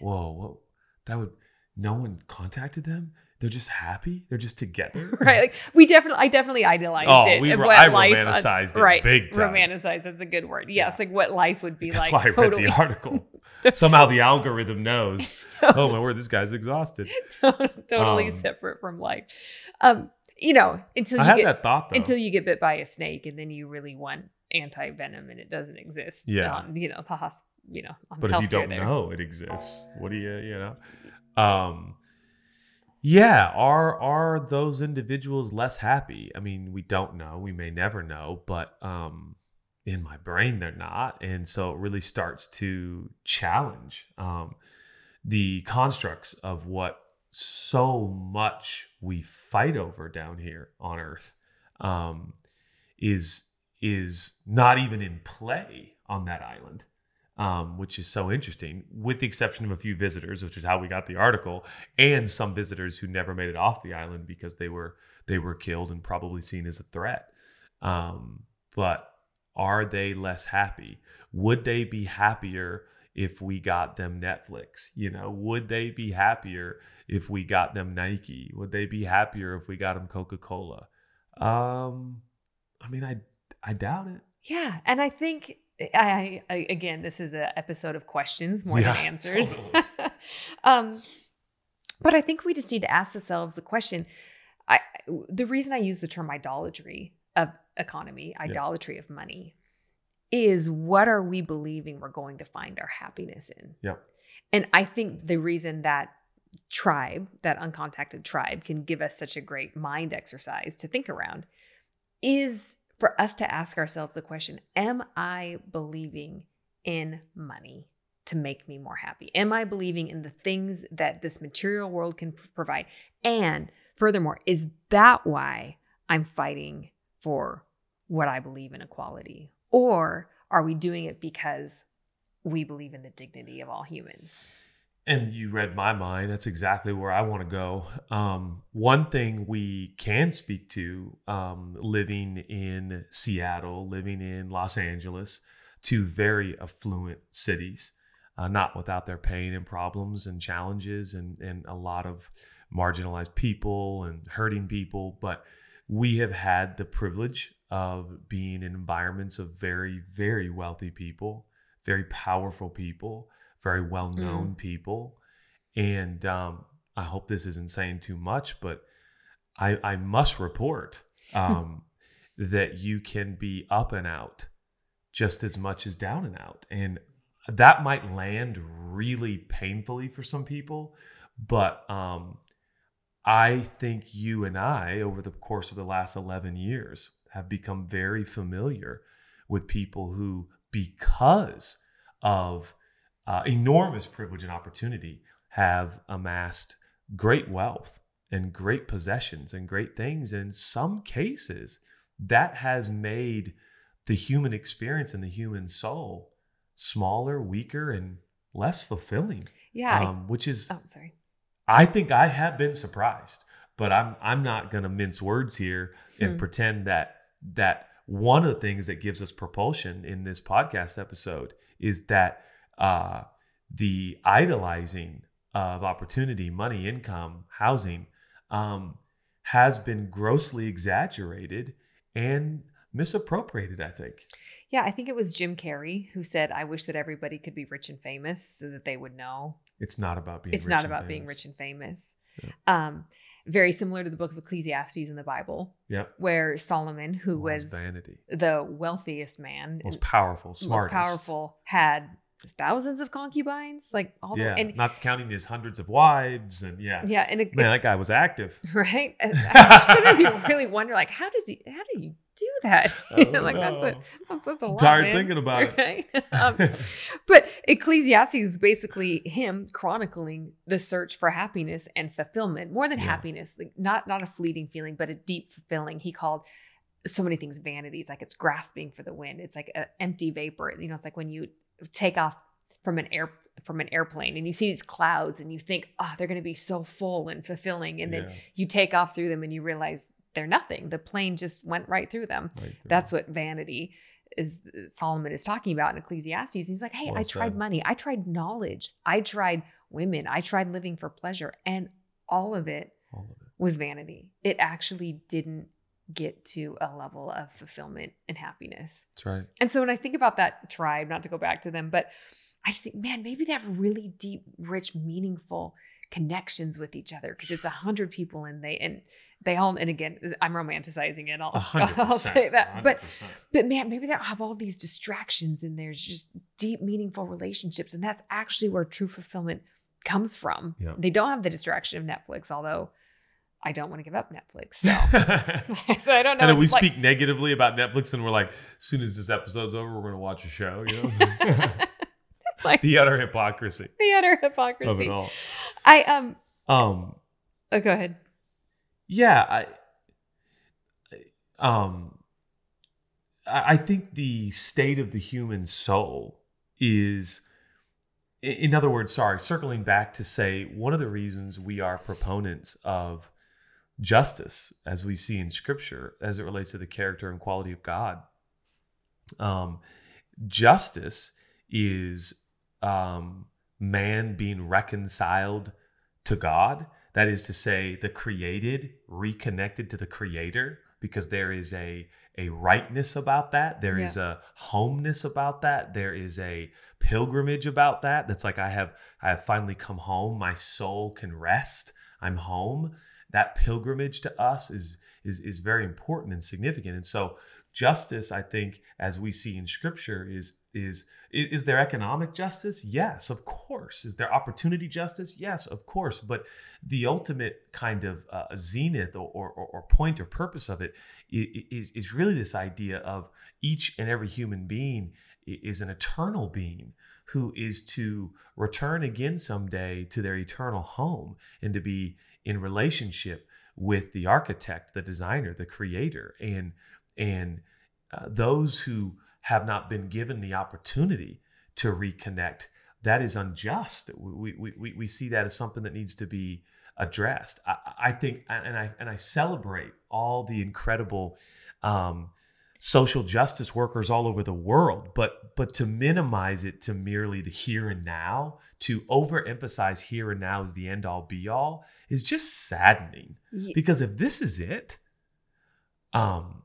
Whoa, whoa, that would no one contacted them. They're just happy. They're just together. <laughs> right. Like we definitely, I definitely idealized Oh, it. we ro- what I life- romanticized it right, big time. Romanticized. That's a good word. Yes, Yeah. like what life would be That's like. why I totally, read the article. <laughs> Somehow the algorithm knows. <laughs> Oh my word, this guy's exhausted. totally Um, separate from life. Um, you know, until I you get that thought though. until you get bit by a snake, and then you really want anti venom, and it doesn't exist. Yeah. on, you know the hosp- You know, on but if you don't there. know it exists, what do you, you know? Um, yeah, are are those individuals less happy? I mean, we don't know. We may never know, but um, in my brain, they're not, and so it really starts to challenge um, the constructs of what so much we fight over down here on Earth. Um, is is not even in play on that island um, which is so interesting, with the exception of a few visitors, which is how we got the article, and some visitors who never made it off the island because they were they were killed and probably seen as a threat. Um, but are they less happy? Would they be happier if we got them Netflix? You know, would they be happier if we got them Nike? Would they be happier if we got them Coca Cola? Um, I mean, I I doubt it. Yeah, and I think I, I again, this is an episode of questions more than <laughs> answers. totally. <laughs> um, but I think we just need to ask ourselves the question. I the reason I use the term idolatry of economy, idolatry of money, is what are we believing we're going to find our happiness in? Yep. And I think the reason that tribe, that uncontacted tribe, can give us such a great mind exercise to think around is for us to ask ourselves the question Am I believing in money to make me more happy? Am I believing in the things that this material world can provide? And furthermore, is that why I'm fighting for what I believe in equality? Or are we doing it because we believe in the dignity of all humans? And you read my mind. That's exactly where I want to go. Um, one thing we can speak to um, living in Seattle, living in Los Angeles, two very affluent cities, uh, not without their pain and problems and challenges and, and a lot of marginalized people and hurting people. But we have had the privilege of being in environments of very, very wealthy people, very powerful people very well known people. And um, I hope this isn't saying too much, but I, I must report <laughs> um, that you can be up and out just as much as down and out. And that might land really painfully for some people, but um, I think you and I, over the course of the last 11 years, have become very familiar with people who, because of uh, enormous privilege and opportunity, have amassed great wealth and great possessions and great things. And in some cases, that has made the human experience and the human soul smaller, weaker, and less fulfilling. Yeah. I- Um, which is oh, sorry. I think I have been surprised, but I'm I'm not going to mince words here and Hmm. pretend that that one of the things that gives us propulsion in this podcast episode is that uh, the idolizing of opportunity, money, income, housing um, has been grossly exaggerated and misappropriated. I think. Yeah, I think it was Jim Carrey who said, I wish that everybody could be rich and famous so that they would know It's not about being. it's rich not and about being famous. rich and famous. Um, very similar to the book of Ecclesiastes in the Bible, Yep. where Solomon, who was vanity, the wealthiest man, most powerful, most smartest, powerful, had thousands of concubines, like all Yeah, the and not counting his hundreds of wives and yeah. yeah, and it, Man, that guy was active. <laughs> right. Sometimes you <laughs> really wonder, like, how did you how did you do that? <laughs> Like that's a know. that's, that's a lot. Tired man. thinking about it. Um, but Ecclesiastes is basically him chronicling the search for happiness and fulfillment, more than Yeah. happiness, like not not a fleeting feeling, but a deep fulfilling. He called so many things vanity. It's like it's grasping for the wind. It's like an empty vapor. You know, it's like when you take off from an air from an airplane and you see these clouds and you think, oh, they're going to be so full and fulfilling, and then you take off through them and you realize they're nothing. The plane just went right through them. right there. That's what vanity is Solomon is talking about in Ecclesiastes. He's like, hey, Well I tried money, I tried knowledge, I tried women, I tried living for pleasure, and all of it All of it. was vanity. It actually didn't get to a level of fulfillment and happiness. That's right. And so when I think about that tribe, not to go back to them, but I just think, man, maybe they have really deep, rich, meaningful connections with each other because it's a hundred people and they and they all and again I'm romanticizing it. I'll, <laughs> I'll say that, but hundred percent. but man, maybe they don't have all these distractions and there's just deep, meaningful relationships, and that's actually where true fulfillment comes from. Yeah. They don't have the distraction of Netflix, although I don't want to give up Netflix. <laughs> So, <laughs> so I don't know. and we like- speak negatively about Netflix, and we're like, as soon as this episode's over, we're gonna watch a show. You know, <laughs> Like- the utter hypocrisy the utter of hypocrisy. it all. I um. Um, Oh, go ahead. yeah, I, um, I think the state of the human soul is, in other words, sorry, circling back to say one of the reasons we are proponents of justice, as we see in Scripture, as it relates to the character and quality of God. Um, justice is um, man being reconciled to God. That is to say, the created reconnected to the Creator, because there is a a rightness about that. There is a homeness about that. There is a pilgrimage about that. That's like I have I have finally come home. My soul can rest. I'm home. That pilgrimage to us is is is very important and significant. And so justice, I think, as we see in Scripture, is is is there economic justice? Yes, of course. Is there opportunity justice? Yes, of course. But the ultimate kind of uh, zenith or, or, or point or purpose of it is, is really this idea of each and every human being is an eternal being who is to return again someday to their eternal home and to be in relationship with the architect, the designer, the creator, and and uh, those who have not been given the opportunity to reconnect. That is unjust. We, we, we, we see that as something that needs to be addressed. I, I think, and I and I celebrate all the incredible um, social justice workers all over the world, but but to minimize it to merely the here and now, to overemphasize here and now as the end all be all, is just saddening. Ye- Because if this is it, um,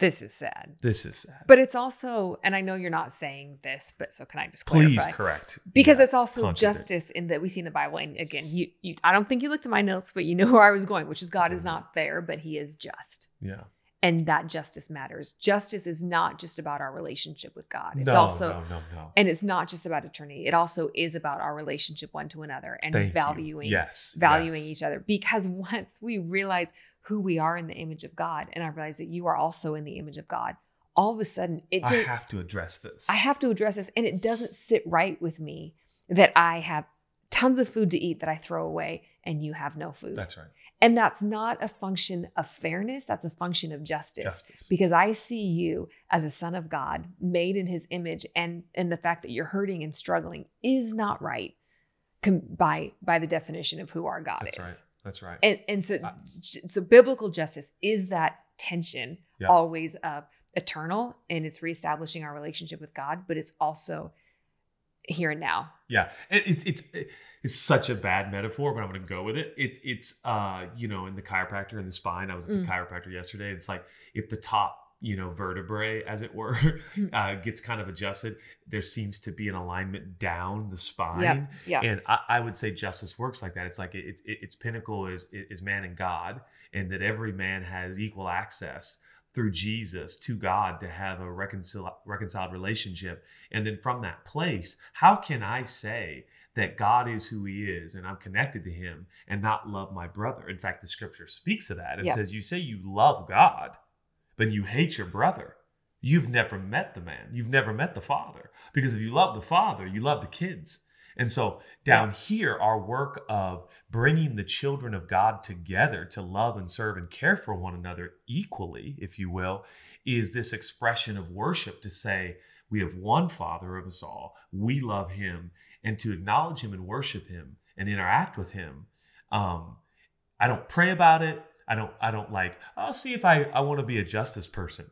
This is sad. this is sad. But it's also, and I know you're not saying this, but so can I just Please clarify? correct. Because Yeah, it's also contradict. justice in that we see in the Bible. And again, you, you, I don't think you looked at my notes, but you know <laughs> where I was going, which is God is Mhm. not fair, but He is just, Yeah. And that justice matters. Justice is not just about our relationship with God. It's no, also, no, no, no. and it's not just about eternity. It also is about our relationship one to another and Thank valuing, Yes. valuing yes. each other. Because <laughs> once we realize who we are in the image of God, and I realize that you are also in the image of God, all of a sudden it I have to address this. I have to address this, and it doesn't sit right with me that I have tons of food to eat that I throw away and you have no food. That's right. And that's not a function of fairness, that's a function of justice. Justice. Because I see you as a son of God, made in his image, and and the fact that you're hurting and struggling is not right com- by by the definition of who our God That's is. right. That's right. And and so I- so biblical justice is that tension Yeah. always of eternal and it's reestablishing our relationship with God, but it's also here and now. Yeah, it, it's it's it's such a bad metaphor, but I'm going to go with it. It's it's uh you know in the chiropractor in the spine. I was at the Mm. chiropractor yesterday. It's like if the top you know vertebrae, as it were, Mm. <laughs> uh, gets kind of adjusted, there seems to be an alignment down the spine. Yeah. Yeah. And I, I would say justice works like that. It's like it, it's it, its pinnacle is is man and God, and that every man has equal access through Jesus to God to have a reconcil- reconciled relationship. And then from that place, how can I say that God is who He is and I'm connected to Him and not love my brother? In fact, the Scripture speaks of that and Yeah. says, "You say you love God, but you hate your brother." You've never met the man. You've never met the father. Because if you love the father, you love the kids. And so down here, our work of bringing the children of God together to love and serve and care for one another equally, if you will, is this expression of worship to say, we have one Father of us all. We love Him, and to acknowledge Him and worship Him and interact with Him. Um, I don't pray about it. I don't I don't like I'll see if I I want to be a justice person.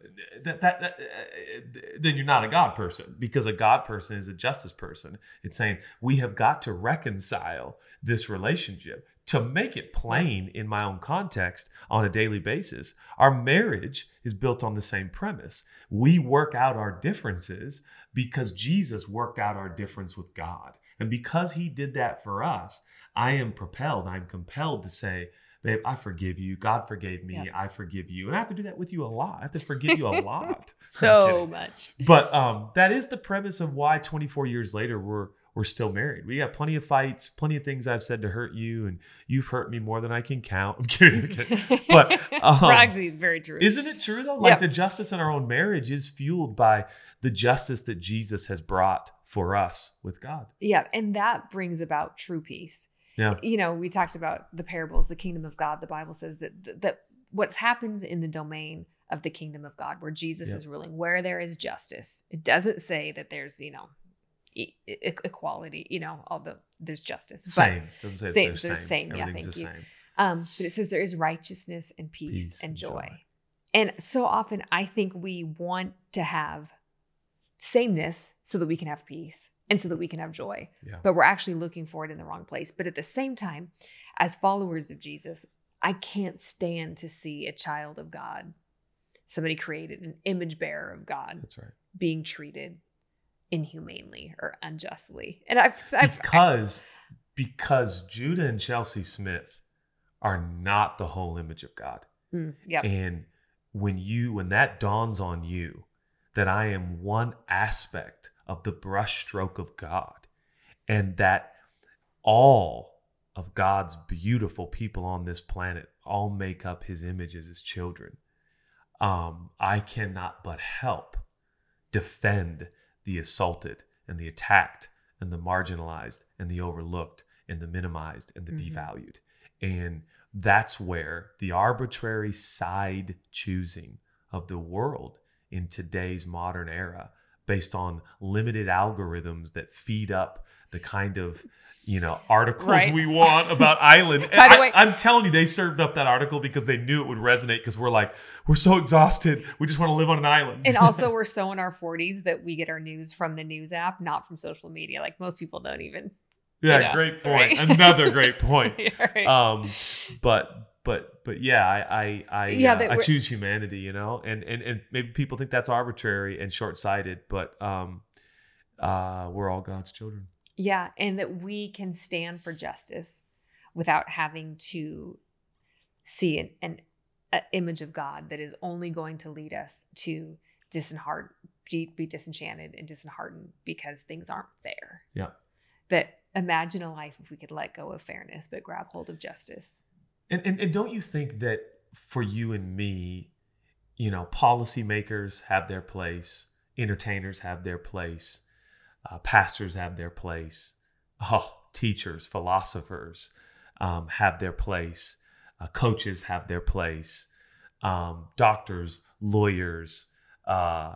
That, that that uh, then you're not a God person because a God person is a justice person. It's saying we have got to reconcile this relationship to make it plain in my own context on a daily basis. Our marriage is built on the same premise. We work out our differences because Jesus worked out our difference with God. And because he did that for us, I am propelled, I'm compelled to say, babe, I forgive you. God forgave me. I forgive you. And I have to do that with you a lot. I have to forgive you a <laughs> lot. so much. But um, that is the premise of why 24 years later we're we're still married. We got plenty of fights, plenty of things I've said to hurt you, and you've hurt me more than I can count. <laughs> I'm kidding. I'm kidding. But <laughs> um, actually, very true. Isn't it true though? Like the justice in our own marriage is fueled by the justice that Jesus has brought for us with God. Yeah, and that brings about true peace. Yeah. You know, we talked about the parables, the kingdom of God. The Bible says that that what happens in the domain of the kingdom of God, where Jesus is ruling, where there is justice. It doesn't say that there's, you know, e- equality, you know, although there's justice. Same. Doesn't say same, there's same. same. Yeah, thank you. Same. Um, but it says there is righteousness and peace, peace and, joy. joy. And so often I think we want to have sameness so that we can have peace and so that we can have joy. Yeah. But we're actually looking for it in the wrong place. But at the same time, as followers of Jesus, I can't stand to see a child of God, somebody created, an image bearer of God. That's right. Being treated inhumanely or unjustly. And I've, I've because I, because Judah and Chelsea Smith are not the whole image of God. Mm, yeah. And when you when that dawns on you that I am one aspect of the brushstroke of God and that all of God's beautiful people on this planet all make up his image as his children. Um, I cannot but help defend the assaulted and the attacked and the marginalized and the overlooked and the minimized and the mm-hmm. devalued. And that's where the arbitrary side choosing of the world in today's modern era based on limited algorithms that feed up the kind of you know <laughs> articles right. we want about <laughs> island By the I, i'm telling you they served up that article because they knew it would resonate because we're like we're so exhausted we just want to live on an island and also <laughs> we're so in our 40s that we get our news from the news app not from social media like most people don't even yeah you know, great point right. another great point right. um but but but yeah, I I I, yeah, uh, I choose humanity, you know, and and and maybe people think that's arbitrary and short sighted, but um, uh, we're all God's children. Yeah, and that we can stand for justice without having to see an, an, an image of God that is only going to lead us to disheartened, be, be disenchanted and disheartened because things aren't fair. Yeah. That imagine a life if we could let go of fairness but grab hold of justice. And, and and don't you think that for you and me, you know, policymakers have their place, entertainers have their place, uh, pastors have their place, <laughs> oh, teachers, philosophers um, have their place, uh, coaches have their place, um, doctors, lawyers, uh,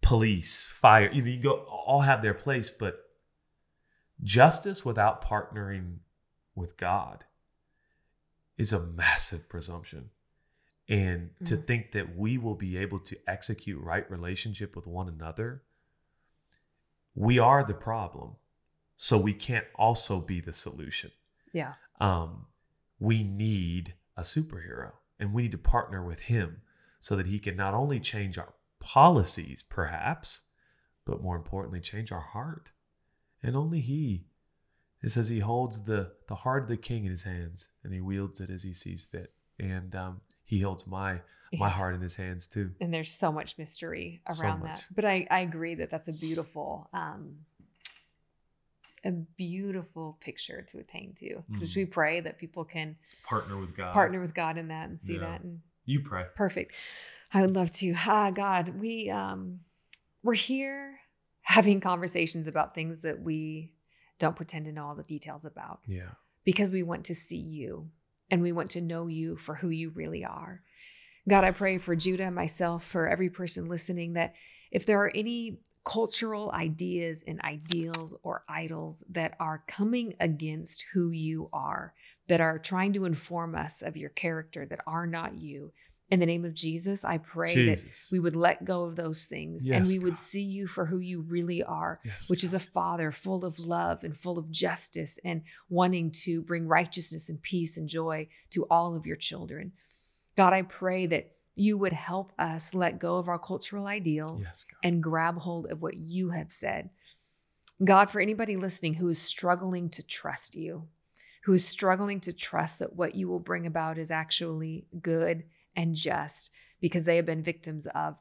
police, fire. You know, you go all have their place, but justice without partnering with God is a massive presumption. And mm-hmm. to think that we will be able to execute right relationship with one another, we are the problem. So we can't also be the solution. Yeah. Um, we need a superhero and we need to partner with him so that he can not only change our policies, perhaps, but more importantly, change our heart. And only he it says he holds the the heart of the king in his hands and he wields it as he sees fit. And um, he holds my my heart in his hands too. And there's so much mystery around so much. that. But I, I agree that that's a beautiful um, a beautiful picture to attain to. Because mm. we pray that people can partner with God, partner with God in that, and see yeah. that. And you pray. Perfect. I would love to. Ah, God, we um, we're here having conversations about things that we don't pretend to know all the details about. Yeah. Because we want to see you and we want to know you for who you really are. God, I pray for Judah, myself, for every person listening that if there are any cultural ideas and ideals or idols that are coming against who you are, that are trying to inform us of your character that are not you. In the name of Jesus, I pray that we would let go of those things and Yes, we would God. see you for who you really are, Yes, which is a father full of love and full of justice and wanting to bring righteousness and peace and joy to all of your children. God, I pray that you would help us let go of our cultural ideals Yes, and grab hold of what you have said. God, for anybody listening who is struggling to trust you, who is struggling to trust that what you will bring about is actually good and just because they have been victims of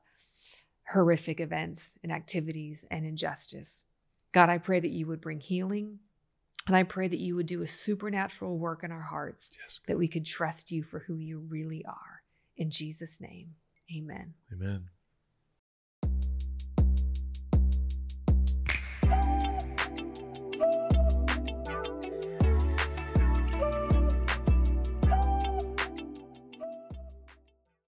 horrific events and activities and injustice. God, I pray that you would bring healing and I pray that you would do a supernatural work in our hearts Yes, that we could trust you for who you really are. In Jesus' name, amen. Amen.